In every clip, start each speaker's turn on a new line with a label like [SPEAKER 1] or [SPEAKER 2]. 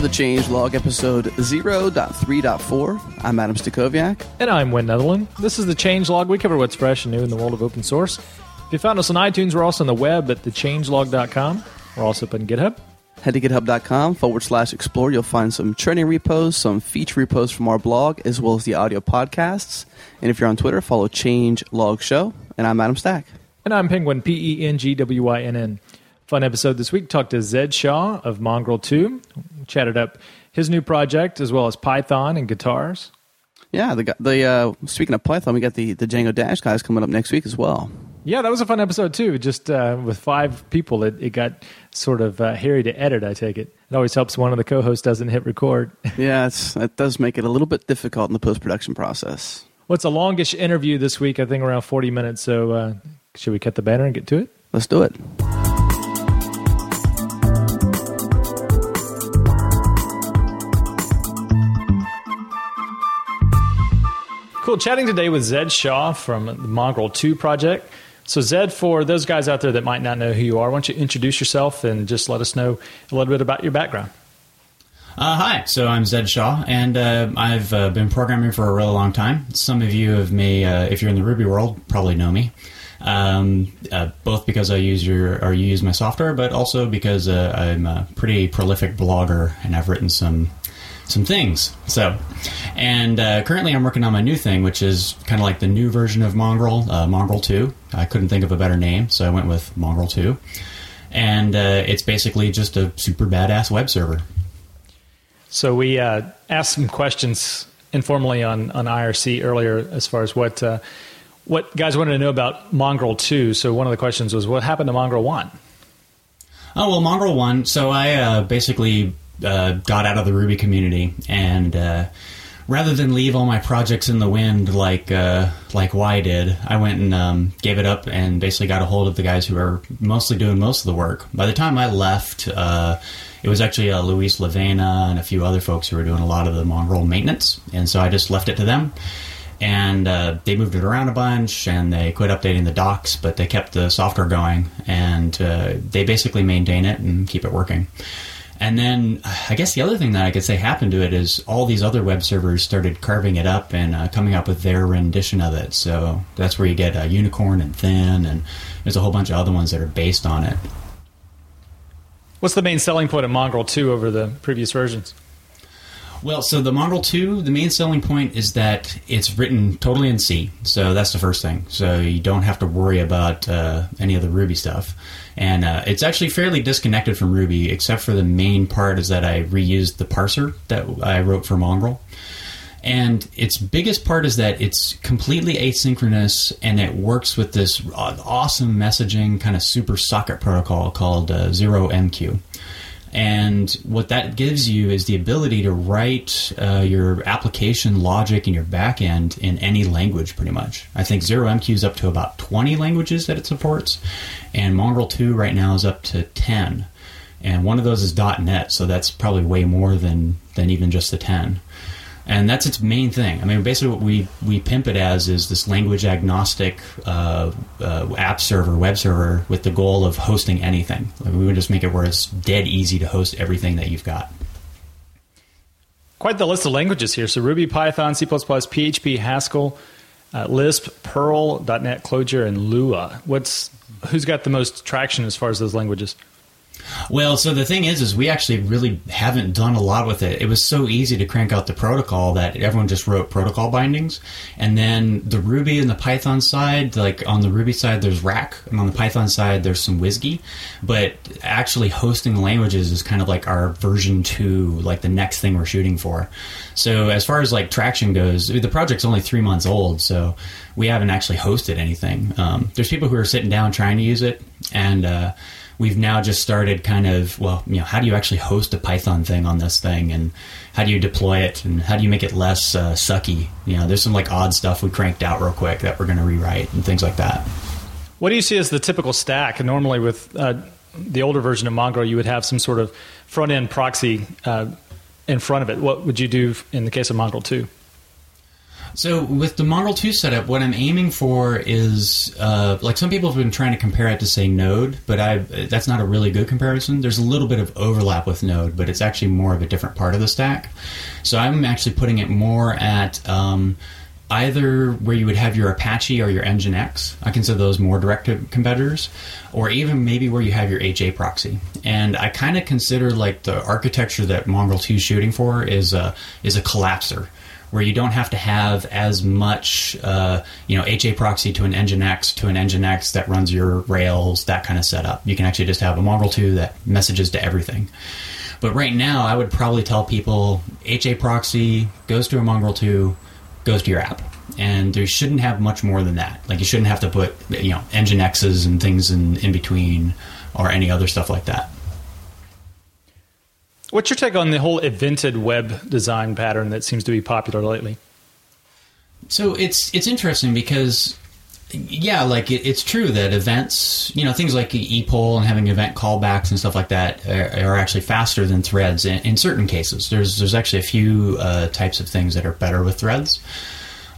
[SPEAKER 1] Welcome to the Change Log episode 0.3.4. I'm Adam Stacoviak.
[SPEAKER 2] And I'm Wynn Netherland. This is the Change Log. We cover what's fresh and new in the world of open source. If you found us on iTunes, we're also on the web at thechangelog.com. We're also up on GitHub.
[SPEAKER 1] Head to github.com forward slash explore. You'll find some training repos, some feature repos from our blog, as well as the audio podcasts. And if you're on Twitter, follow Change Log Show. And I'm Adam Stack.
[SPEAKER 2] And I'm Penguin, P E N G W Y N N. Fun episode this week. Talked to Zed Shaw of Mongrel 2. Chatted up his new project as well as Python and guitars.
[SPEAKER 1] Yeah, the the uh, speaking of Python, we got the the Django Dash guys coming up next week as well.
[SPEAKER 2] Yeah, that was a fun episode too. Just uh, with five people, it, it got sort of uh, hairy to edit. I take it. It always helps one of the co-hosts doesn't hit record.
[SPEAKER 1] yeah, it's, it does make it a little bit difficult in the post production process.
[SPEAKER 2] What's well, a longish interview this week? I think around forty minutes. So uh, should we cut the banner and get to it?
[SPEAKER 1] Let's do it.
[SPEAKER 2] Cool. Chatting today with Zed Shaw from the Mongrel 2 project. So, Zed, for those guys out there that might not know who you are, why don't you introduce yourself and just let us know a little bit about your background?
[SPEAKER 3] Uh, hi, so I'm Zed Shaw, and uh, I've uh, been programming for a really long time. Some of you of me, uh, if you're in the Ruby world, probably know me. Um, uh, both because I use your or you use my software, but also because uh, I'm a pretty prolific blogger and I've written some some things. So, and uh, currently I'm working on my new thing, which is kind of like the new version of Mongrel, uh, Mongrel 2. I couldn't think of a better name, so I went with Mongrel 2. And uh, it's basically just a super badass web server.
[SPEAKER 2] So we uh, asked some questions informally on, on IRC earlier as far as what uh, what guys wanted to know about Mongrel 2. So one of the questions was, what happened to Mongrel 1?
[SPEAKER 3] Oh, well, Mongrel 1, so I uh, basically uh, got out of the Ruby community, and uh, rather than leave all my projects in the wind like uh, like Y did, I went and um, gave it up and basically got a hold of the guys who are mostly doing most of the work. By the time I left, uh, it was actually uh, Luis Lavena and a few other folks who were doing a lot of the Mongrel maintenance, and so I just left it to them. And uh, they moved it around a bunch, and they quit updating the docs, but they kept the software going, and they basically maintain it and keep it working. And then I guess the other thing that I could say happened to it is all these other web servers started carving it up and uh, coming up with their rendition of it. So that's where you get uh, Unicorn and Thin, and there's a whole bunch of other ones that are based on it.
[SPEAKER 2] What's the main selling point of Mongrel 2 over the previous versions?
[SPEAKER 3] Well, so the Mongrel 2, the main selling point is that it's written totally in C. So that's the first thing. So you don't have to worry about uh, any of the Ruby stuff. And uh, it's actually fairly disconnected from Ruby, except for the main part is that I reused the parser that I wrote for Mongrel. And its biggest part is that it's completely asynchronous and it works with this awesome messaging kind of super socket protocol called uh, 0MQ. And what that gives you is the ability to write uh, your application logic and your backend in any language, pretty much. I think 0MQ is up to about 20 languages that it supports, and Mongrel 2 right now is up to 10. And one of those is .NET, so that's probably way more than, than even just the 10 and that's its main thing. I mean, basically, what we we pimp it as is this language agnostic uh, uh, app server, web server, with the goal of hosting anything. Like we would just make it where it's dead easy to host everything that you've got.
[SPEAKER 2] Quite the list of languages here. So Ruby, Python, C++, PHP, Haskell, uh, Lisp, Perl, .NET, Clojure, and Lua. What's who's got the most traction as far as those languages?
[SPEAKER 3] Well, so the thing is, is we actually really haven't done a lot with it. It was so easy to crank out the protocol that everyone just wrote protocol bindings, and then the Ruby and the Python side, like on the Ruby side, there's Rack, and on the Python side, there's some WSGI. But actually hosting languages is kind of like our version two, like the next thing we're shooting for. So as far as like traction goes, the project's only three months old, so we haven't actually hosted anything. Um, there's people who are sitting down trying to use it, and uh, we've now just started kind of well you know how do you actually host a python thing on this thing? And how do you deploy it? And how do you make it less uh, sucky? You know there's some like odd stuff we cranked out real quick that we're going to rewrite and things like that.
[SPEAKER 2] What do you see as the typical stack? Normally with uh, the older version of mongrel you would have some sort of front end proxy uh, in front of it. What would you do in the case of mongrel 2
[SPEAKER 3] So with the Mongrel 2 setup, what I'm aiming for is uh, like some people have been trying to compare it to say Node, but I that's not a really good comparison. There's a little bit of overlap with Node, but it's actually more of a different part of the stack. So I'm actually putting it more at um, either where you would have your Apache or your Nginx. I consider those more direct competitors, or even maybe where you have your HA proxy. And I kind of consider like the architecture that Mongrel 2 is shooting for is a is a collapser where you don't have to have as much, uh, you know, HA proxy to an Nginx to an Nginx that runs your Rails, that kind of setup. You can actually just have a Mongrel 2 that messages to everything. But right now, I would probably tell people HA proxy goes to a Mongrel 2, goes to your app. And there shouldn't have much more than that. Like you shouldn't have to put, you know, Nginxes and things in, in between or any other stuff like that.
[SPEAKER 2] What's your take on the whole evented web design pattern that seems to be popular lately?
[SPEAKER 3] So it's it's interesting because yeah, like it, it's true that events, you know, things like ePoll and having event callbacks and stuff like that are, are actually faster than threads in, in, certain cases. There's there's actually a few uh, types of things that are better with threads.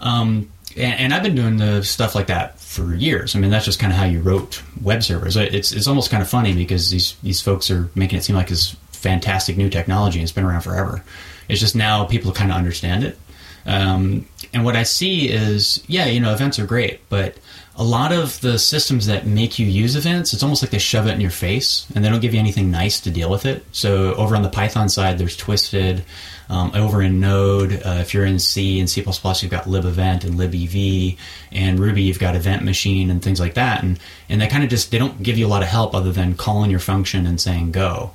[SPEAKER 3] Um, and, and, I've been doing the stuff like that for years. I mean, that's just kind of how you wrote web servers. It's it's almost kind of funny because these these folks are making it seem like it's fantastic new technology. It's been around forever. It's just now people kind of understand it. Um, and what I see is, yeah, you know, events are great, but a lot of the systems that make you use events, it's almost like they shove it in your face and they don't give you anything nice to deal with it. So over on the Python side, there's Twisted. Um, over in Node, uh, if you're in C and C++, you've got libevent and libev, and Ruby, you've got event machine and things like that. And and they kind of just they don't give you a lot of help other than calling your function and saying go.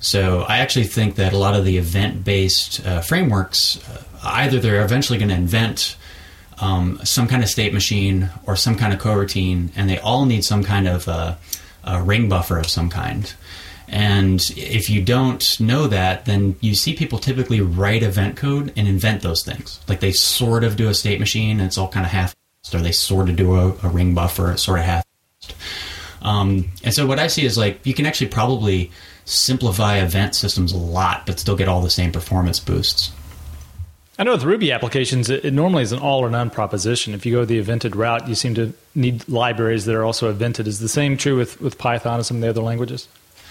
[SPEAKER 3] So I actually think that a lot of the event-based uh, frameworks, uh, either they're eventually going to invent um, some kind of state machine or some kind of coroutine, and they all need some kind of uh, a ring buffer of some kind. And if you don't know that, then you see people typically write event code and invent those things. Like they sort of do a state machine, and it's all kind of half, or they sort of do a, a ring buffer, sort of half. Um, and so what I see is like you can actually probably simplify event systems a lot, but still get all the same performance boosts.
[SPEAKER 2] I know with Ruby applications, it, normally is an all or none proposition. If you go the evented route, you seem to need libraries that are also evented. Is the same true with, with Python and some of the other languages?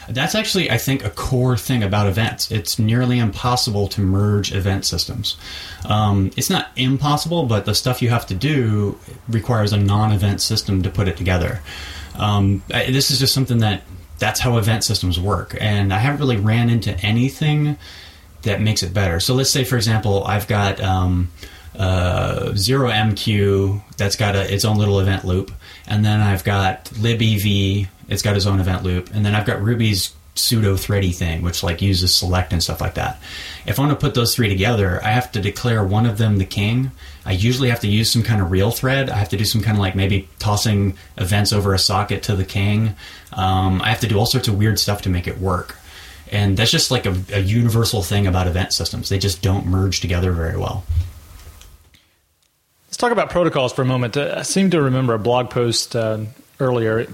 [SPEAKER 3] That's actually, I think, a core thing about events. It's nearly impossible to merge event systems. Um, it's not impossible, but the stuff you have to do requires a non event system to put it together. Um, this is just something that that's how event systems work. And I haven't really ran into anything that makes it better. So let's say, for example, I've got um, uh, 0MQ that's got a, its own little event loop, and then I've got libev, it's got its own event loop, and then I've got Ruby's pseudo thready thing, which like uses select and stuff like that. If I want to put those three together, I have to declare one of them the king. I usually have to use some kind of real thread. I have to do some kind of like maybe tossing events over a socket to the king. Um, I have to do all sorts of weird stuff to make it work. And that's just like a, a universal thing about event systems. They just don't merge together very well.
[SPEAKER 2] Let's talk about protocols for a moment. Uh, I seem to remember a blog post uh, earlier a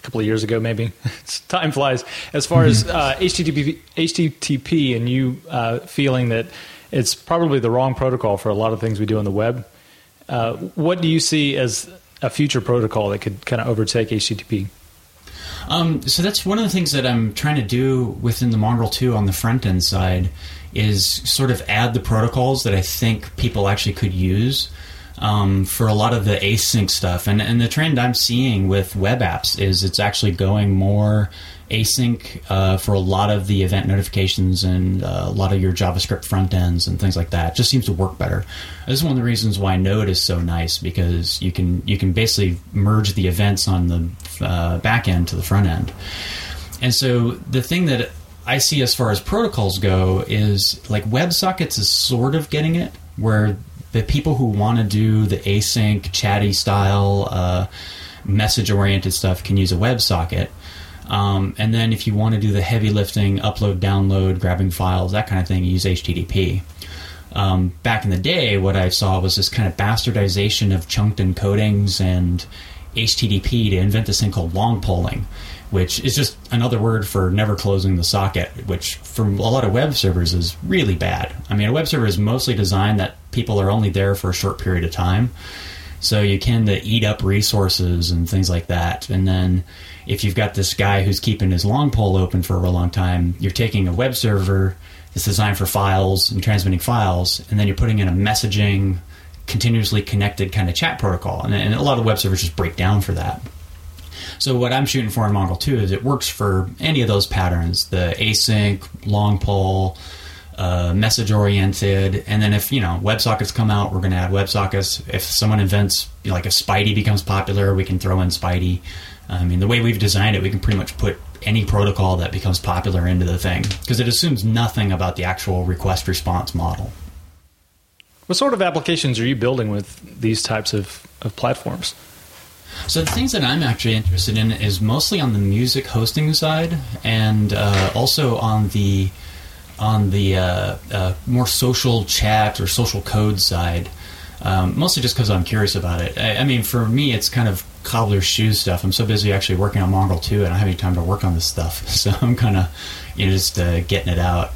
[SPEAKER 2] couple of years ago, maybe. Time flies. As far as mm-hmm. uh, HTTP, HTTP, and you uh, feeling that it's probably the wrong protocol for a lot of things we do on the web. Uh, what do you see as a future protocol that could kind of overtake HTTP?
[SPEAKER 3] Um, so that's one of the things that I'm trying to do within the Mongrel 2 on the front end side is sort of add the protocols that I think people actually could use um, for a lot of the async stuff. And, and the trend I'm seeing with web apps is it's actually going more async uh, for a lot of the event notifications and uh, a lot of your JavaScript front ends and things like that. It just seems to work better. This is one of the reasons why Node is so nice because you can you can basically merge the events on the uh, back end to the front end. And so the thing that I see as far as protocols go is like WebSockets is sort of getting it where the people who want to do the async, chatty style, uh, message oriented stuff can use a WebSocket. Um, and then if you want to do the heavy lifting, upload, download, grabbing files, that kind of thing, use HTTP. Um, back in the day, what I saw was this kind of bastardization of chunked encodings and HTTP to invent this thing called long polling, which is just another word for never closing the socket, which for a lot of web servers is really bad. I mean, a web server is mostly designed that people are only there for a short period of time. So you tend to eat up resources and things like that. And then if you've got this guy who's keeping his long pole open for a real long time, you're taking a web server that's designed for files and transmitting files, and then you're putting in a messaging, continuously connected kind of chat protocol. And, and a lot of web servers just break down for that. So what I'm shooting for in Mongrel 2 is it works for any of those patterns, the async, long pole, uh, message oriented, and then if you know WebSockets come out, we're going to add WebSockets. If someone invents, you know, like if SPDY becomes popular, we can throw in SPDY. I mean, the way we've designed it, we can pretty much put any protocol that becomes popular into the thing because it assumes nothing about the actual request response model.
[SPEAKER 2] What sort of applications are you building with these types of, of platforms?
[SPEAKER 3] So the things that I'm actually interested in is mostly on the music hosting side, and uh, also on the on the uh, uh, more social chat or social code side. Um, mostly just because I'm curious about it. I, I, mean, for me, it's kind of cobbler's shoes stuff. I'm so busy actually working on Mongrel 2, and I don't have any time to work on this stuff. So I'm kind of, you know, just uh, getting it out.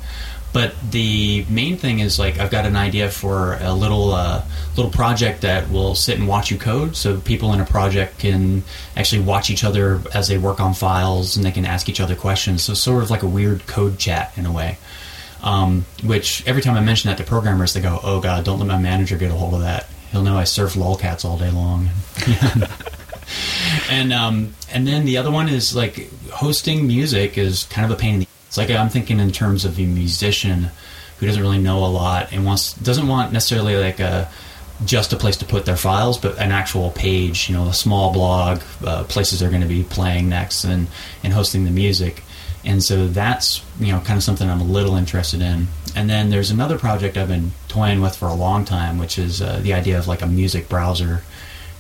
[SPEAKER 3] But the main thing is like I've got an idea for a little uh, little project that will sit and watch you code. So people in a project can actually watch each other as they work on files, and they can ask each other questions. So sort of like a weird code chat in a way. Um, which every time I mention that to programmers, they go, "Oh God, don't let my manager get a hold of that. He'll know I surf lolcats all day long." and um, and then the other one is like hosting music is kind of a pain in the. It's like I'm thinking in terms of a musician who doesn't really know a lot and wants doesn't want necessarily like a just a place to put their files, but an actual page, you know, a small blog, uh, places they're going to be playing next, and and hosting the music and so that's you know kind of something I'm a little interested in. And then there's another project I've been toying with for a long time, which is uh, the idea of like a music browser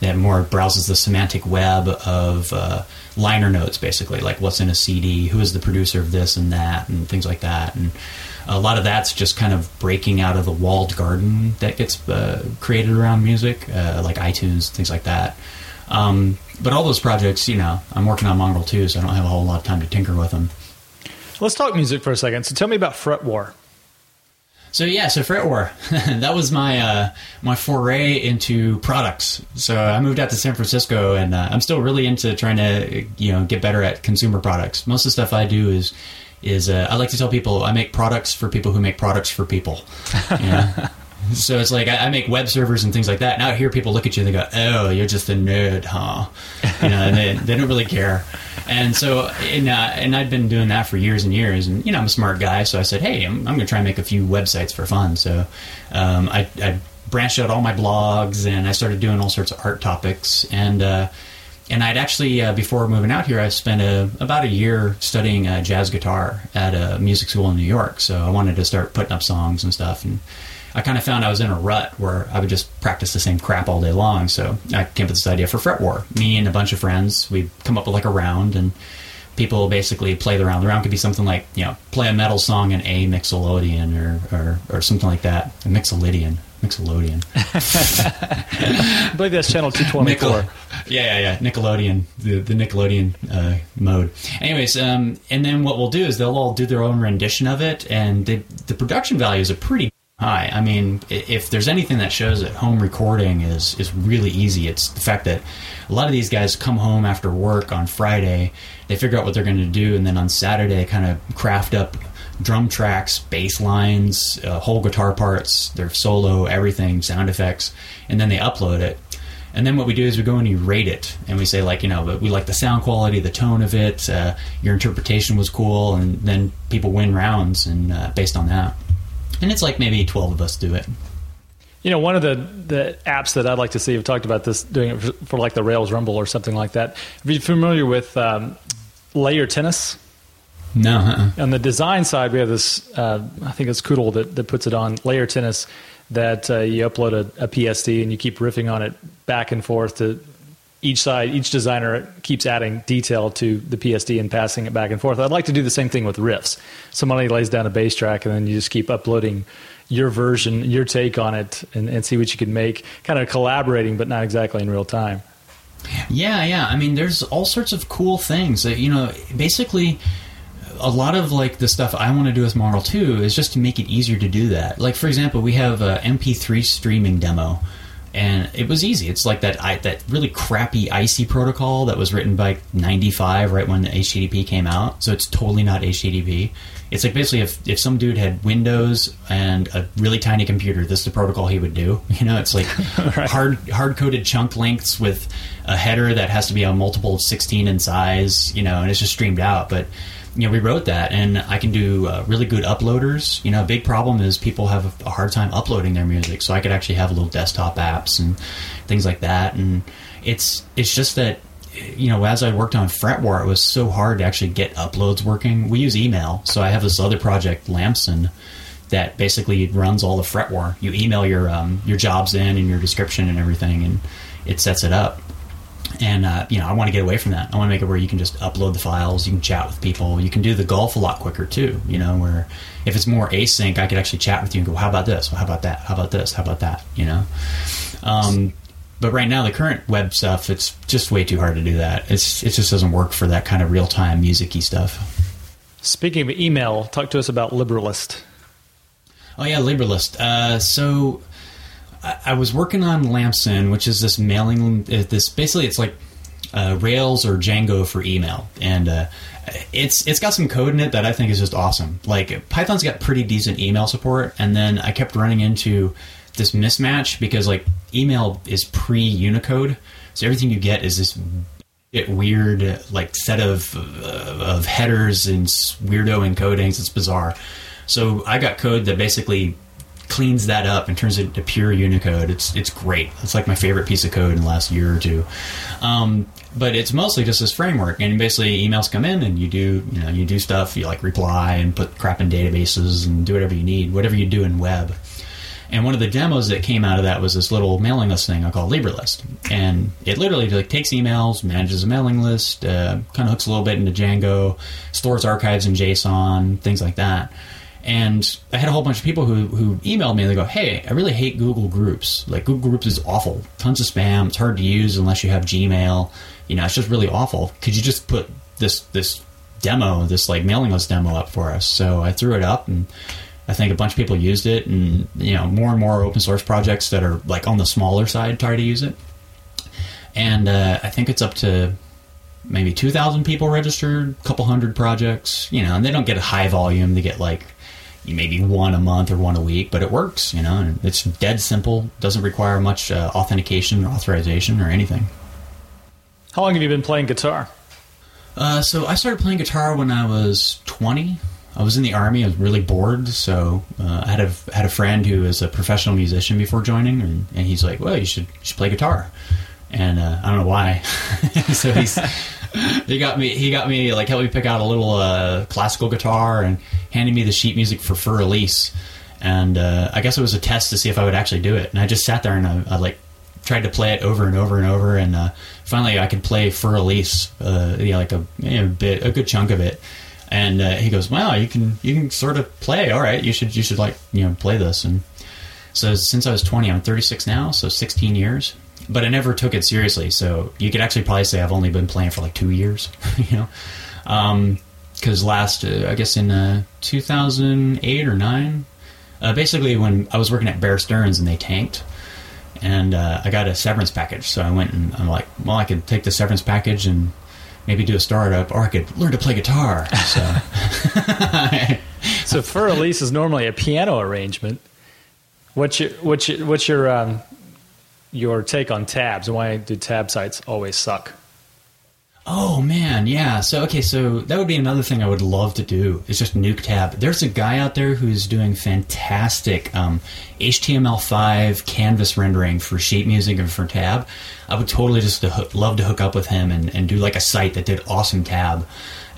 [SPEAKER 3] that more browses the semantic web of uh, liner notes, basically, like what's in a CD, who is the producer of this and that, and things like that. And a lot of that's just kind of breaking out of the walled garden that gets uh, created around music, uh, like iTunes, things like that. Um, but all those projects, you know, I'm working on Mongrel too, so I don't have a whole lot of time to tinker with them.
[SPEAKER 2] Let's talk music for a second. So tell me about Fret War.
[SPEAKER 3] So yeah, so Fret War, that was my uh, my foray into products. So I moved out to San Francisco, and uh, I'm still really into trying to you know get better at consumer products. Most of the stuff I do is is uh, I like to tell people I make products for people who make products for people. Know? So it's like I, I, make web servers and things like that. Now I hear people look at you and they go, "Oh, you're just a nerd, huh?" You know, and they, they don't really care. And so, and, uh, and I'd been doing that for years and years. And you know, I'm a smart guy, so I said, "Hey, I'm, I'm going to try and make a few websites for fun." So um, I, I, branched out all my blogs and I started doing all sorts of art topics and. Uh, and I'd actually, uh, before moving out here, I spent a, about a year studying uh, jazz guitar at a music school in New York. So I wanted to start putting up songs and stuff. And I kind of found I was in a rut where I would just practice the same crap all day long. So I came up with this idea for Fret War. Me and a bunch of friends, we'd come up with like a round and people basically play the round. The round could be something like, you know, play a metal song in A Mixolydian or, or, or something like that. A Mixolydian. Mixolydian.
[SPEAKER 2] I believe that's channel 224. Nickel-
[SPEAKER 3] yeah, yeah, yeah. Nickelodeon, the, the Nickelodeon uh, mode. Anyways, um, and then what we'll do is they'll all do their own rendition of it, and they, the production values are pretty high. I mean, if there's anything that shows that home recording is is really easy, it's the fact that a lot of these guys come home after work on Friday, they figure out what they're going to do, and then on Saturday, kind of craft up drum tracks, bass lines, uh, whole guitar parts, their solo, everything, sound effects, and then they upload it. And then what we do is we go and we rate it, and we say like, you know, we like the sound quality, the tone of it, uh, your interpretation was cool, and then people win rounds, and uh, based on that and it's like maybe 12 of us do it.
[SPEAKER 2] You know one of the, the apps that i'd like to see have talked about this doing it for, for like the rails rumble or something like that. Are you familiar with um, layer tennis?
[SPEAKER 3] No uh-uh.
[SPEAKER 2] on the design side we have this uh, i think it's Coudal that, that puts it on layer tennis that uh, you upload a, a psd and you keep riffing on it back and forth to each side, each designer keeps adding detail to the PSD and passing it back and forth. I'd like to do the same thing with riffs. Somebody lays down a bass track, and then you just keep uploading your version, your take on it, and, and see what you can make. Kind of collaborating, but not exactly in real time.
[SPEAKER 3] Yeah, yeah. I mean, there's all sorts of cool things. You know, basically, a lot of like the stuff I want to do with Mongrel 2 is just to make it easier to do that. Like, for example, we have a MP3 streaming demo. And it was easy. It's like that I, that really crappy ICE protocol that was written by '95, right when the HTTP came out. So it's totally not HTTP. It's like basically if, if some dude had Windows and a really tiny computer, this is the protocol he would do. You know, it's like
[SPEAKER 2] Right.
[SPEAKER 3] hard hard coded chunk lengths with a header that has to be a multiple of 16 in size. You know, and it's just streamed out. But you know, we wrote that, and I can do uh, really good uploaders. You know, a big problem is people have a hard time uploading their music, so I could actually have little desktop apps and things like that. And it's it's just that you know, as I worked on Fretwar, it was so hard to actually get uploads working. We use email, so I have this other project, Lamson, that basically runs all the Fretwar. You email your um, your jobs in and your description and everything, and it sets it up. And uh, you know, I want to get away from that. I want to make it where you can just upload the files, you can chat with people, you can do the golf a lot quicker too. You know, where if it's more async, I could actually chat with you and go, "How about this? Well, how about that? How about this? How about that?" You know. Um, but right now, the current web stuff, it's just way too hard to do that. It's it just doesn't work for that kind of real time musicy stuff.
[SPEAKER 2] Speaking of email, talk to us about LibriList.
[SPEAKER 3] Oh yeah, LibriList. Uh, so I, was working on Lamson, which is this mailing. uh, This basically it's like uh, Rails or Django for email, and uh, it's it's got some code in it that I think is just awesome. Like Python's got pretty decent email support, and then I kept running into this mismatch because like email is pre Unicode, so everything you get is this weird like set of uh, of headers and weirdo encodings. It's bizarre. So I got code that basically cleans that up and turns it to pure Unicode. It's it's great. It's like my favorite piece of code in the last year or two. Um, but it's mostly just this framework, and basically emails come in, and you do you know you do stuff. You like reply and put crap in databases and do whatever you need, whatever you do in web. And one of the demos that came out of that was this little mailing list thing I call LibriList, and it literally like takes emails, manages a mailing list, uh, kind of hooks a little bit into Django, stores archives in JSON, things like that. And I had a whole bunch of people who, who emailed me and they go, Hey, I really hate Google Groups. Like, Google Groups is awful. Tons of spam. It's hard to use unless you have Gmail. You know, it's just really awful. Could you just put this, this demo, this like mailing list demo up for us? So I threw it up and I think a bunch of people used it and, you know, more and more open source projects that are like on the smaller side try to use it. And uh, I think it's up to maybe 2,000 people registered, a couple hundred projects, you know, and they don't get a high volume. They get like maybe one a month or one a week, but it works, you know, and it's dead simple, doesn't require much uh, authentication or authorization or anything.
[SPEAKER 2] How long have you been playing guitar?
[SPEAKER 3] Uh, so I started playing guitar when I was 20. I was in the army. I was really bored, so uh, I had a had a friend who was a professional musician before joining, and, and he's like, "Well, you should you should play guitar." And uh, I don't know why. so he's he got me he got me like helped me pick out a little uh, classical guitar and handed me the sheet music for Fur Elise. And uh, I guess it was a test to see if I would actually do it. And I just sat there and I, I like tried to play it over and over and over, and uh, finally I could play Fur Elise, uh, you like a, bit, a good chunk of it. And uh, he goes, "Wow, you can you can sort of play. All right, you should you should like you know play this." And so since I was 20, I'm 36 now, so 16 years. But I never took it seriously. So you could actually probably say I've only been playing for like two years, you know. Because last, uh, I guess in uh, 2008 or nine, uh, basically when I was working at Bear Stearns and they tanked, and uh, I got a severance package. So I went and I'm like, well, I could take the severance package and maybe do a startup, or I could learn to play guitar. So
[SPEAKER 2] So Fur Elise is normally a piano arrangement. What's your what's your what's your um, your take on tabs? Why do tab sites always suck?
[SPEAKER 3] Oh man, yeah. So okay, so that would be another thing I would love to do. Is just nuke tab. There's a guy out there who's doing fantastic um, HTML5 canvas rendering for sheet music and for tab. I would totally just to love to hook up with him and, and do like a site that did awesome tab.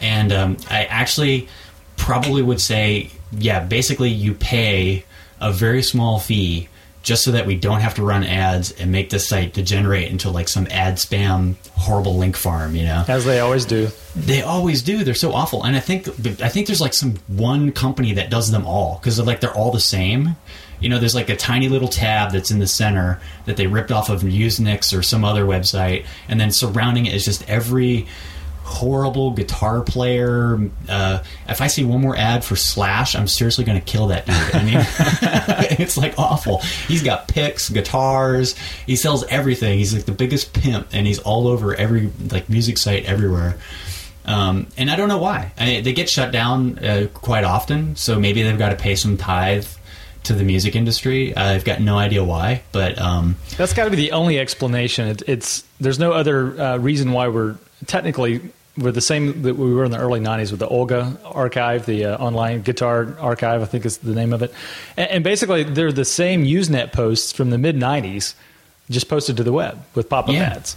[SPEAKER 3] And um, I actually probably would say, yeah, basically you pay a very small fee just so that we don't have to run ads and make the site degenerate into like some ad spam horrible link farm, you know.
[SPEAKER 2] As they always do.
[SPEAKER 3] They always do. They're so awful. And I think I think there's like some one company that does them all because like they're all the same. You know, there's like a tiny little tab that's in the center that they ripped off of Usenet or some other website, and then surrounding it is just every horrible guitar player. Uh, if I see one more ad for Slash, I'm seriously going to kill that dude. I mean, it's like awful. He's got picks, guitars. He sells everything. He's like the biggest pimp, and he's all over every like music site everywhere. Um, and I don't know why. I, they get shut down uh, quite often, so maybe they've got to pay some tithe to the music industry. I've got no idea why, but um,
[SPEAKER 2] that's got to be the only explanation. It, it's there's no other uh, reason why we're technically we're the same that we were in the early 90s with the Olga archive, the uh, online guitar archive, I think is the name of it. And, and, basically, they're the same Usenet posts from the mid 90s, just posted to the web with pop up yeah. ads.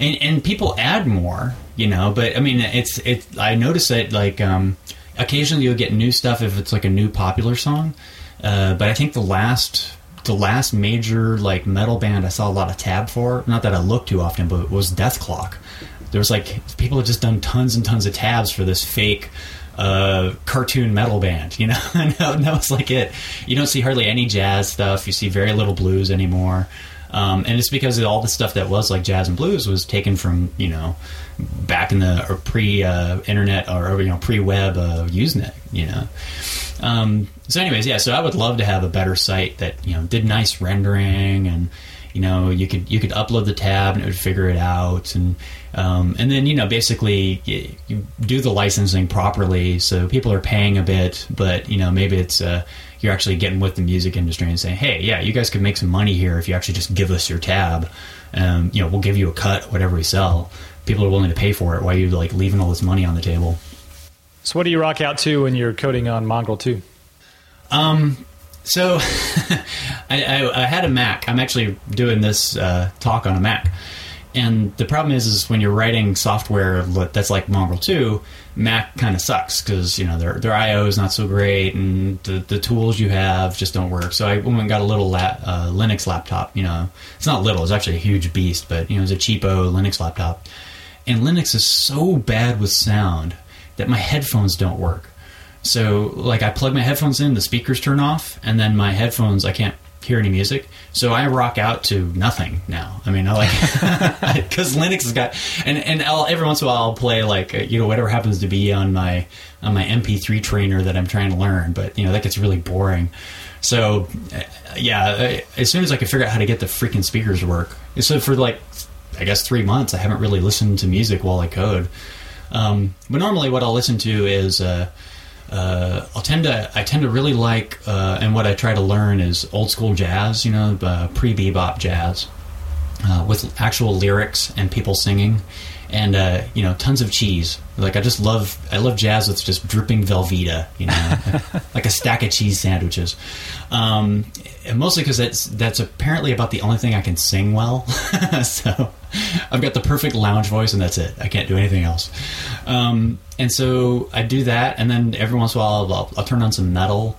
[SPEAKER 3] And, and people add more, you know, but I mean, it's, it, I notice that like, um, occasionally you'll get new stuff if it's like a new popular song. Uh, but I think the last the last major like metal band I saw a lot of tab for, not that I look too often, but was Dethklok there was like people had just done tons and tons of tabs for this fake uh, cartoon metal band, you know, and that was like it. You don't see hardly any jazz stuff. You see very little blues anymore, um, and it's because all the stuff that was like jazz and blues was taken from you know back in the pre-internet uh, or you know pre-web uh, Usenet, you know. Um, so, anyways, yeah. So I would love to have a better site that you know did nice rendering and you know you could you could upload the tab and it would figure it out and um, and then you know basically you, you, do the licensing properly so people are paying a bit but you know maybe it's uh, you're actually getting with the music industry and saying hey yeah you guys could make some money here if you actually just give us your tab. Um, you know we'll give you a cut whatever we sell. People are willing to pay for it. Why are you like leaving all this money on the table?
[SPEAKER 2] So what do you rock out to when you're coding on mongrel 2
[SPEAKER 3] um so I, I, I, had a Mac. I'm actually doing this uh, talk on a Mac. And the problem is, is when you're writing software that's like Mongrel 2, Mac kind of sucks because you know their their I/O is not so great, and the, the tools you have just don't work. So I went and got a little la- uh, Linux laptop. You know, it's not little; it's actually a huge beast, but you know, it's a cheapo Linux laptop. And Linux is so bad with sound that my headphones don't work. So like I plug my headphones in, the speakers turn off, and then my headphones I can't hear any music. So I rock out to nothing now. I mean, I like because Linux has got and and I'll, every once in a while I'll play like uh, you know whatever happens to be on my on my MP3 trainer that I'm trying to learn, but you know that gets really boring. So uh, yeah, uh, as soon as I can figure out how to get the freaking speakers to work, so for like I guess three months I haven't really listened to music while I code. Um, but normally what I'll listen to is. Uh, uh, I'll tend to I tend to really like uh, and what I try to learn is old school jazz, you know, uh, pre bebop jazz uh, with actual lyrics and people singing, and uh, you know, tons of cheese. Like I just love I love jazz with just dripping Velveeta, you know, like, a stack of cheese sandwiches. Um, mostly because that's that's apparently about the only thing I can sing well. so I've got the perfect lounge voice, and that's it. I can't do anything else. Um, and so I do that, and then every once in a while I'll, I'll turn on some metal,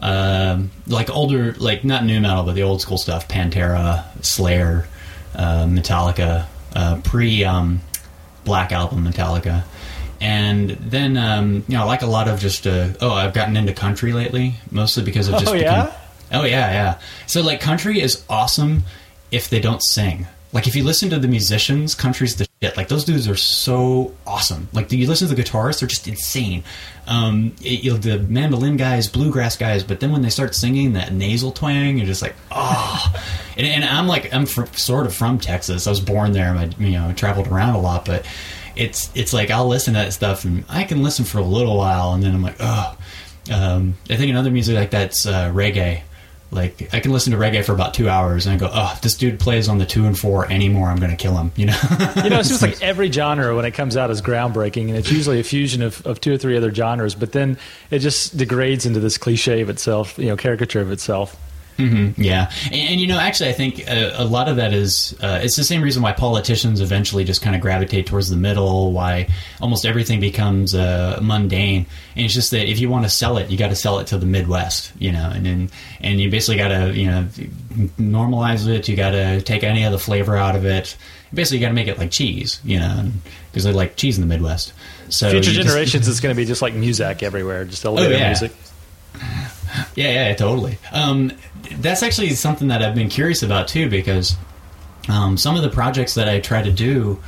[SPEAKER 3] um, like older, like not new metal, but the old school stuff: Pantera, Slayer, uh, Metallica, uh, pre um, Black Album Metallica. And then, um, you know, I like a lot of just, uh, oh, I've gotten into country lately, mostly because of just.
[SPEAKER 2] Oh, yeah?
[SPEAKER 3] oh, yeah, yeah. So, like, country is awesome if they don't sing. Like if you listen to the musicians, country's the shit. Like those dudes are so awesome. Like you listen to the guitarists, they're just insane. Um, it, you know, the mandolin guys, bluegrass guys, but then when they start singing that nasal twang, you're just like, oh. and, and, I'm like, I'm sort of from Texas. I was born there. I you know traveled around a lot, but it's it's like I'll listen to that stuff and I can listen for a little while, and then I'm like, oh. Um, I think another music like that's uh, reggae. Like I can listen to reggae for about two hours and I go, oh, if this dude plays on the two and four anymore, I'm going to kill him. You know,
[SPEAKER 2] you know, it seems like every genre when it comes out is groundbreaking, and it's usually a fusion of, of two or three other genres. But then it just degrades into this cliche of itself, you know, caricature of itself.
[SPEAKER 3] Mm-hmm, yeah, and, and, you know, actually, I think a, a lot of that is uh, it's the same reason why politicians eventually just kind of gravitate towards the middle. Why almost everything becomes uh, mundane, and it's just that if you want to sell it, you got to sell it to the Midwest, you know, and and, and you basically got to you know normalize it. You got to take any of the flavor out of it. Basically, you got to make it like cheese, you know, because they like cheese in the Midwest. So
[SPEAKER 2] future generations, just, it's going to be just like Muzak everywhere, just elevator oh, yeah. music.
[SPEAKER 3] Yeah, yeah, totally. Um, that's actually something that I've been curious about too, because um, some of the projects that I try to do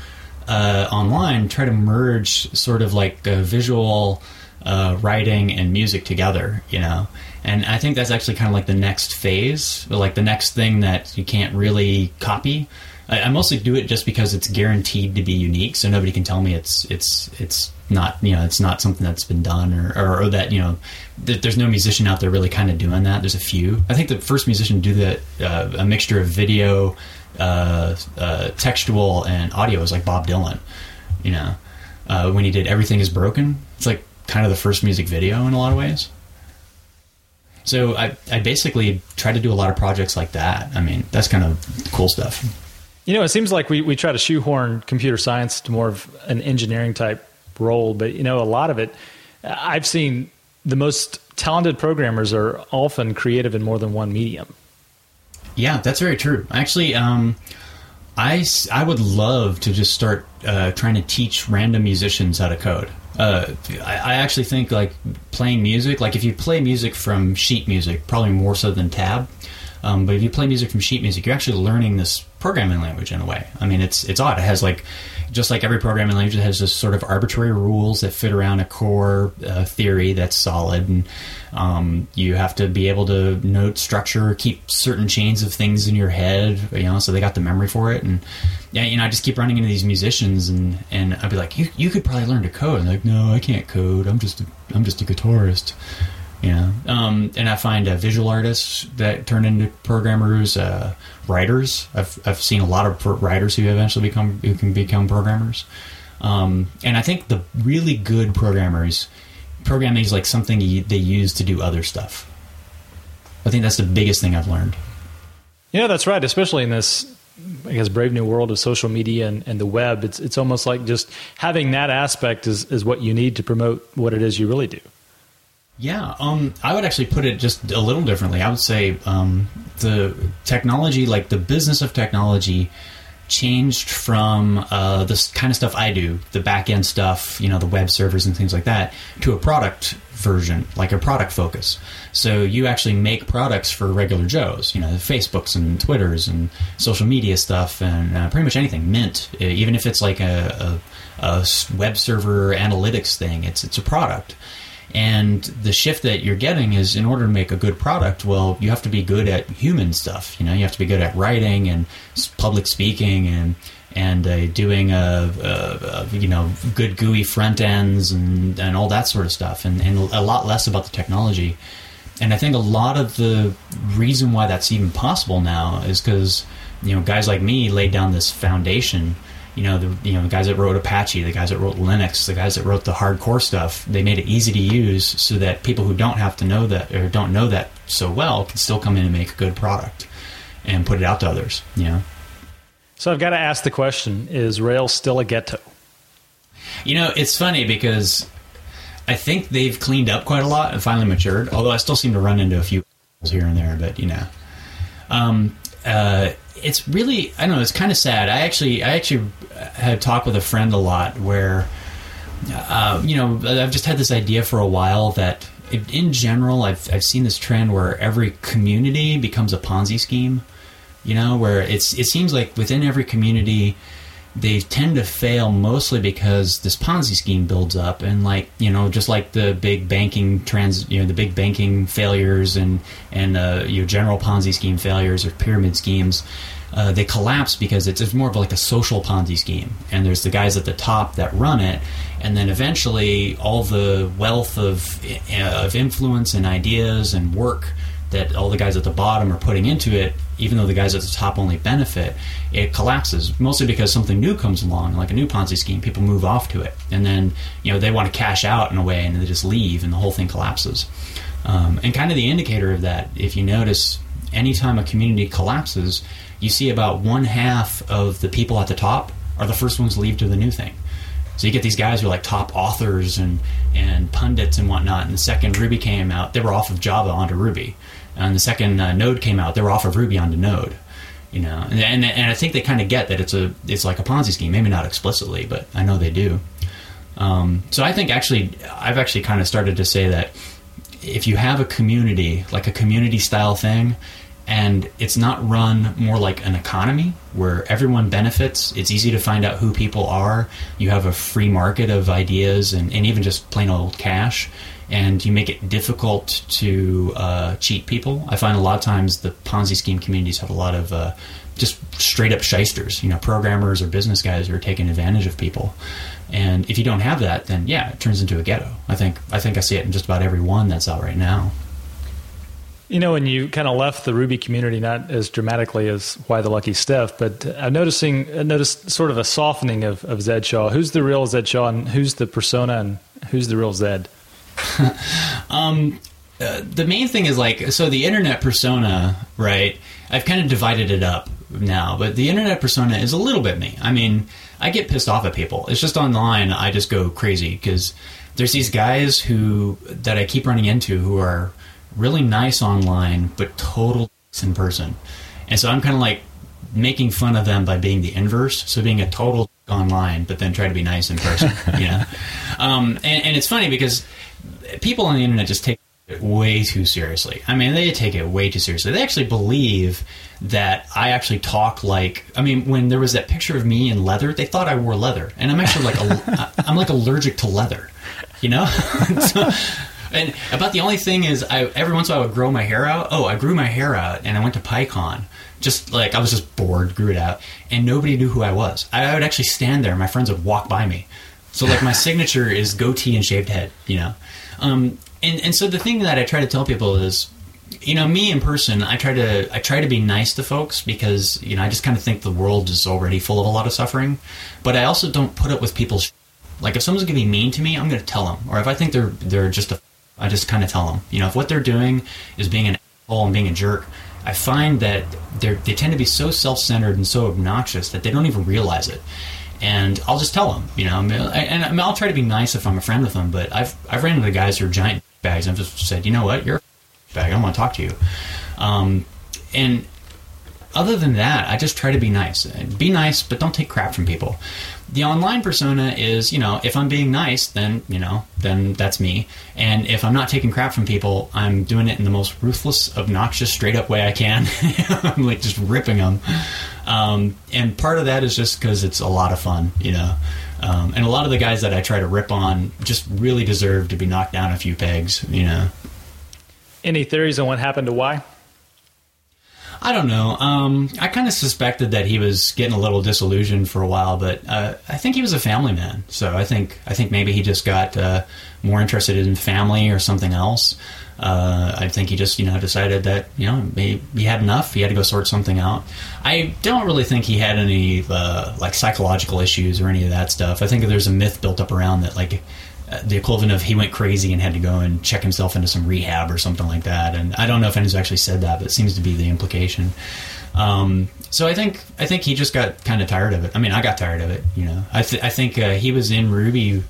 [SPEAKER 3] uh, online try to merge sort of like visual uh, writing and music together, you know. And I think that's actually kind of like the next phase, like the next thing that you can't really copy. I, I mostly do it just because it's guaranteed to be unique, so nobody can tell me it's it's it's not you know it's not something that's been done or, or, or that you know th- there's no musician out there really kind of doing that. There's a few. I think the first musician to do that uh, a mixture of video uh, uh, textual and audio is like bob dylan you know? Uh, when he did everything is broken it's like kind of the first music video in a lot of ways. So I, I basically try to do a lot of projects like that. I mean that's kind of cool stuff.
[SPEAKER 2] You know it seems like we, we try to shoehorn computer science to more of an engineering type role. But you know, a lot of it, I've seen the most talented programmers are often creative in more than one medium.
[SPEAKER 3] Yeah, that's very true. Actually, um, I, I would love to just start uh, trying to teach random musicians how to code. Uh, I, actually think like playing music, like if you play music from sheet music, probably more so than tab. Um, but if you play music from sheet music, you're actually learning this programming language in a way. I mean, it's it's odd. It has like just like every programming language, it has just sort of arbitrary rules that fit around a core uh, theory that's solid, and um, you have to be able to note structure, keep certain chains of things in your head, you know, so they got the memory for it. And yeah, you know, I just keep running into these musicians, and and I'd be like, you you could probably learn to code. And like, no, I can't code. I'm just a, I'm just a guitarist. Yeah, um, and I find uh, visual artists that turn into programmers, uh, writers. I've I've seen a lot of writers who eventually become who can become programmers, um, and I think the really good programmers, programming is like something you, they use to do other stuff. I think that's the biggest thing I've learned.
[SPEAKER 2] Yeah, that's right. Especially in this, I guess, brave new world of social media and, and the web. It's it's almost like just having that aspect is is what you need to promote what it is you really do.
[SPEAKER 3] Yeah, um, I would actually put it just a little differently. I would say um, the technology, like the business of technology, changed from uh, this kind of stuff I do, the back end stuff, you know, the web servers and things like that, to a product version, like a product focus. So you actually make products for regular Joes, you know, Facebooks and Twitters and social media stuff and uh, pretty much anything. Mint, even if it's like a, a, a web server analytics thing, it's it's a product. And the shift that you're getting is in order to make a good product, well, you have to be good at human stuff. You know, you have to be good at writing and public speaking and and uh, doing a, a, a, you know good GUI front ends and, and all that sort of stuff, and, and a lot less about the technology. And I think a lot of the reason why that's even possible now is because you know guys like me laid down this foundation you know the you know the guys that wrote Apache, the guys that wrote Linux, the guys that wrote the hardcore stuff. They made it easy to use so that people who don't have to know that or don't know that so well can still come in and make a good product and put it out to others. You know.
[SPEAKER 2] So I've got to ask the question: Is Rails still a ghetto?
[SPEAKER 3] You know, it's funny because I think they've cleaned up quite a lot and finally matured. Although I still seem to run into a few here and there, but you know. Um, uh, it's really I don't know. It's kind of sad. I actually I actually have talked with a friend a lot where uh, you know I've just had this idea for a while that in general I've I've seen this trend where every community becomes a Ponzi scheme. You know where it's it seems like within every community they tend to fail mostly because this Ponzi scheme builds up, and like you know, just like the big banking trans, you know, the big banking failures and and uh, you know, general Ponzi scheme failures or pyramid schemes, uh, they collapse because it's, it's more of like a social Ponzi scheme, and there's the guys at the top that run it, and then eventually all the wealth of uh, of influence and ideas and work that all the guys at the bottom are putting into it, even though the guys at the top only benefit, it collapses. Mostly because something new comes along, like a new Ponzi scheme. People move off to it, and then you know they want to cash out in a way, and they just leave, and the whole thing collapses. Um, and kind of the indicator of that, if you notice, anytime a community collapses, you see about one half of the people at the top are the first ones to leave to the new thing. So you get these guys who are like top authors and and pundits and whatnot. And the second Ruby came out, they were off of Java onto Ruby. And the second uh, Node came out, they were off of Ruby onto Node. You know, and and, and I think they kind of get that it's a it's like a Ponzi scheme. Maybe not explicitly, but I know they do. Um, so I think actually, I've actually kind of started to say that if you have a community, like a community style thing, and it's not run more like an economy where everyone benefits, it's easy to find out who people are, you have a free market of ideas and, and even just plain old cash, and you make it difficult to uh, cheat people. I find a lot of times the Ponzi scheme communities have a lot of uh, just straight up shysters, you know, programmers or business guys who are taking advantage of people. And if you don't have that, then yeah, it turns into a ghetto. I think I think I see it in just about every one that's out right now.
[SPEAKER 2] You know, when you kind of left the Ruby community, not as dramatically as Why the Lucky Stiff, but I'm noticing, I noticed sort of a softening of, of Zed Shaw. Who's the real Zed Shaw, and who's the persona, and who's the real Zed?
[SPEAKER 3] um, uh, the main thing is like, so the internet persona, right? I've kind of divided it up now, but the internet persona is a little bit me. I mean, I get pissed off at people. It's just online, I just go crazy because there's these guys who that I keep running into who are really nice online, but total in person. And so I'm kind of like making fun of them by being the inverse. So being a total online, but then try to be nice in person. you know, um, and, and it's funny because people on the internet just take it way too seriously. I mean, they take it way too seriously. They actually believe that I actually talk like. I mean, when there was that picture of me in leather, they thought I wore leather, and I'm actually like a, I'm like allergic to leather. You know, so, and about the only thing is, I every once in a while I would grow my hair out. Oh, I grew my hair out, and I went to PyCon. Just like I was just bored, grew it out, and nobody knew who I was. I would actually stand there, and my friends would walk by me. So like my signature is goatee and shaved head, you know. Um, and and so the thing that I try to tell people is, you know, me in person, I try to I try to be nice to folks because you know I just kind of think the world is already full of a lot of suffering, but I also don't put up with people's. Like if someone's gonna be mean to me, I'm gonna tell them. Or if I think they're they're just a I just kind of tell them, you know, if what they're doing is being an asshole and being a jerk, I find that they they tend to be so self-centered and so obnoxious that they don't even realize it. And I'll just tell them, you know, and I mean, I'll try to be nice if I'm a friend with them. But I've I've ran into guys who are giant bags. and I've just said, you know what, you're a bag. I don't want to talk to you. Um, and other than that, I just try to be nice. Be nice, but don't take crap from people. The online persona is, you know, if I'm being nice, then, you know, then that's me. And if I'm not taking crap from people, I'm doing it in the most ruthless, obnoxious, straight up way I can. I'm like just ripping them. Um, and part of that is just because it's a lot of fun, you know. Um, and a lot of the guys that I try to rip on just really deserve to be knocked down a few pegs, you know.
[SPEAKER 2] Any theories on what happened to Why?
[SPEAKER 3] I don't know. Um, I kind of suspected that he was getting a little disillusioned for a while, but uh, I think he was a family man. So I think I think maybe he just got uh, more interested in family or something else. Uh, I think he just you know decided that you know he, he, had enough. He had to go sort something out. I don't really think he had any uh, like psychological issues or any of that stuff. I think there's a myth built up around that like the equivalent of he went crazy and had to go and check himself into some rehab or something like that. And I don't know if anyone's actually said that, but it seems to be the implication. Um, so I think I think he just got kind of tired of it. I mean, I got tired of it. You know, I, th- I think uh, he was in Ruby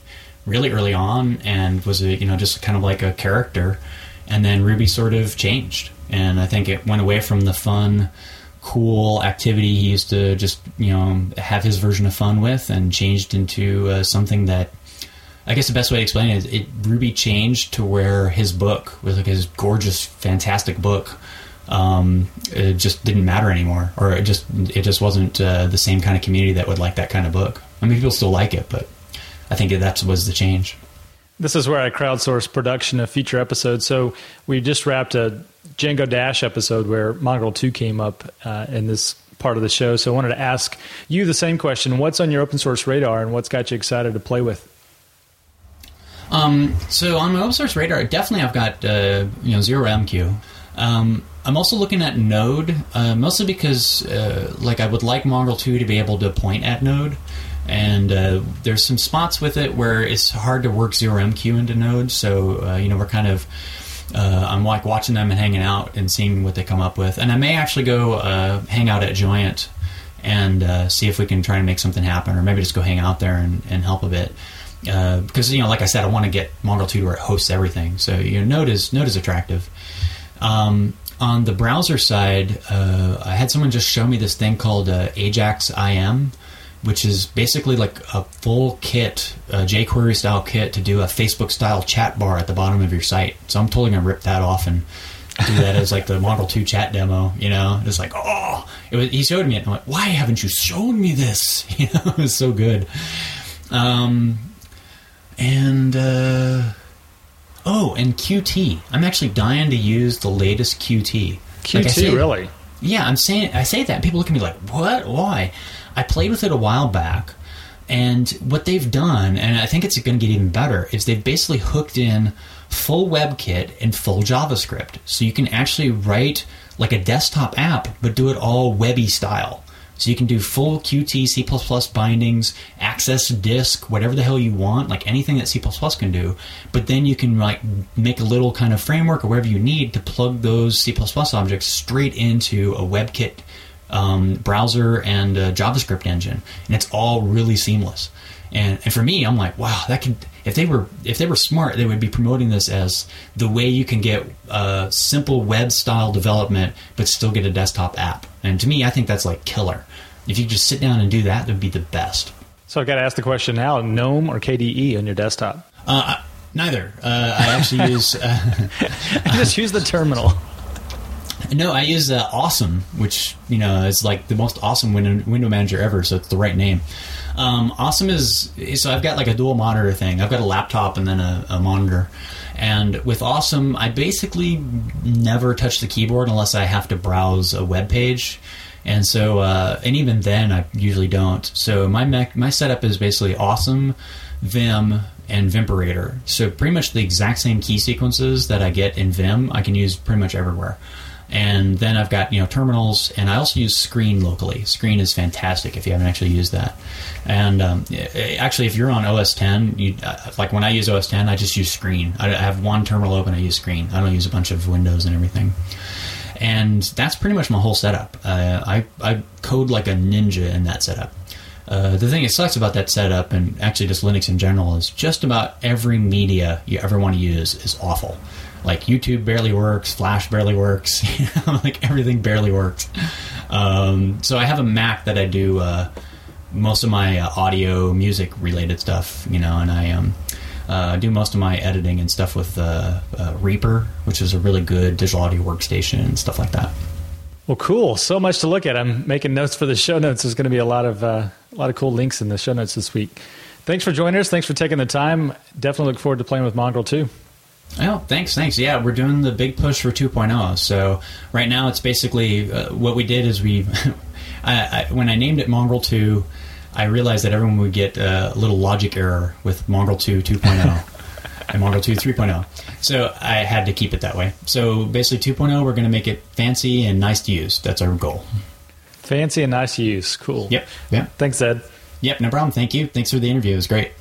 [SPEAKER 3] really early on and was a, you know just kind of like a character, and then Ruby sort of changed, and I think it went away from the fun cool activity he used to just you know have his version of fun with and changed into uh, something that I guess the best way to explain it is it Ruby changed to where his book was like his gorgeous, fantastic book. Um, it just didn't matter anymore, or it just it just wasn't uh, the same kind of community that would like that kind of book. I mean, people still like it, but I think that was the change.
[SPEAKER 2] This is where I crowdsource production of future episodes. So we just wrapped a Django Dash episode where Mongrel 2 came up uh, in this part of the show. So I wanted to ask you the same question: What's on your open source radar, and what's got you excited to play with?
[SPEAKER 3] Um, so on my open source radar, definitely I've got uh, you know ZeroMQ. Um, I'm also looking at Node, uh, mostly because uh, like I would like Mongrel 2 to be able to point at Node, and uh, there's some spots with it where it's hard to work ZeroMQ into Node. So uh, you know we're kind of uh, I'm like watching them and hanging out and seeing what they come up with. And I may actually go uh, hang out at Joyent and see if we can try and make something happen, or maybe just go hang out there and, and help a bit. Uh, because you know, like I said, I want to get Mongrel 2 where it hosts everything. So you know, Node is Node is attractive. Um, on the browser side, uh, I had someone just show me this thing called uh, Ajax IM, which is basically like a full kit, a jQuery style kit to do a Facebook style chat bar at the bottom of your site. So I'm totally gonna rip that off and do that as like the Mongrel 2 chat demo. You know, it's like oh, it was, he showed me it. And I'm like, why haven't you shown me this? You know, it was so good. Um, and uh, oh, and Qt. I'm actually dying to use the latest Qt.
[SPEAKER 2] Qt,
[SPEAKER 3] Like say-
[SPEAKER 2] really?
[SPEAKER 3] yeah, I'm saying I say that people look at me like, "What? Why?" I played with it a while back, and what they've done, and I think it's going to get even better, is they've basically hooked in full WebKit and full JavaScript, so you can actually write like a desktop app, but do it all webby style. So you can do full Qt, C++ bindings, access disk, whatever the hell you want, like anything that C++ can do. But then you can like make a little kind of framework or whatever you need to plug those C++ objects straight into a WebKit um, browser and JavaScript engine, and it's all really seamless. And, and for me, I'm like, wow, that could. If they were if they were smart, they would be promoting this as the way you can get uh, simple web style development, but still get a desktop app. And to me, I think that's like killer. If you just sit down and do that, it would be the best.
[SPEAKER 2] So I got to ask the question now: GNOME or KDE on your desktop?
[SPEAKER 3] Uh, neither. Uh, I actually use. Uh,
[SPEAKER 2] Just use the terminal.
[SPEAKER 3] No, I use uh, Awesome, which you know is like the most awesome window, window manager ever. So it's the right name. Um, awesome is so I've got like a dual monitor thing. I've got a laptop and then a, a monitor. And with Awesome, I basically never touch the keyboard unless I have to browse a web page. And so, uh, and even then, I usually don't. So my Mac, my setup is basically Awesome, Vim, and Vimperator. So pretty much the exact same key sequences that I get in Vim, I can use pretty much everywhere. And then I've got you know terminals, and I also use Screen locally. Screen is fantastic if you haven't actually used that. And um, eh, actually, if you're on OS X, you, uh, like when I use OS X, I just use Screen. I have one terminal open, I use Screen. I don't use a bunch of windows and everything. And that's pretty much my whole setup. Uh, I I code like a ninja in that setup. Uh, the thing that sucks about that setup, and actually just Linux in general, is just about every media you ever want to use is awful. Like YouTube barely works, Flash barely works, you know, like everything barely works. Um, so I have a Mac that I do uh, most of my uh, audio, music related stuff, you know, and I um, uh, do most of my editing and stuff with uh, uh, Reaper, which is a really good digital audio workstation and stuff like that.
[SPEAKER 2] Well, cool. So much to look at. I'm making notes for the show notes. There's going to be a lot of uh, a lot of cool links in the show notes this week. Thanks for joining us. Thanks for taking the time. Definitely look forward to playing with Mongrel 2.
[SPEAKER 3] Oh, thanks, thanks. Yeah, we're doing the big push for 2.0. So right now, it's basically uh, what we did is we, I, I, when I named it Mongrel 2, I realized that everyone would get a little logic error with Mongrel 2 2.0 and Mongrel 2 3.0. So I had to keep it that way. So basically, 2.0, we're going to make it fancy and nice to use. That's our goal.
[SPEAKER 2] Fancy and nice to use. Cool.
[SPEAKER 3] Yep. Yep.
[SPEAKER 2] Thanks, Zed.
[SPEAKER 3] Yep. No problem. Thank you. Thanks for the interview. It was great.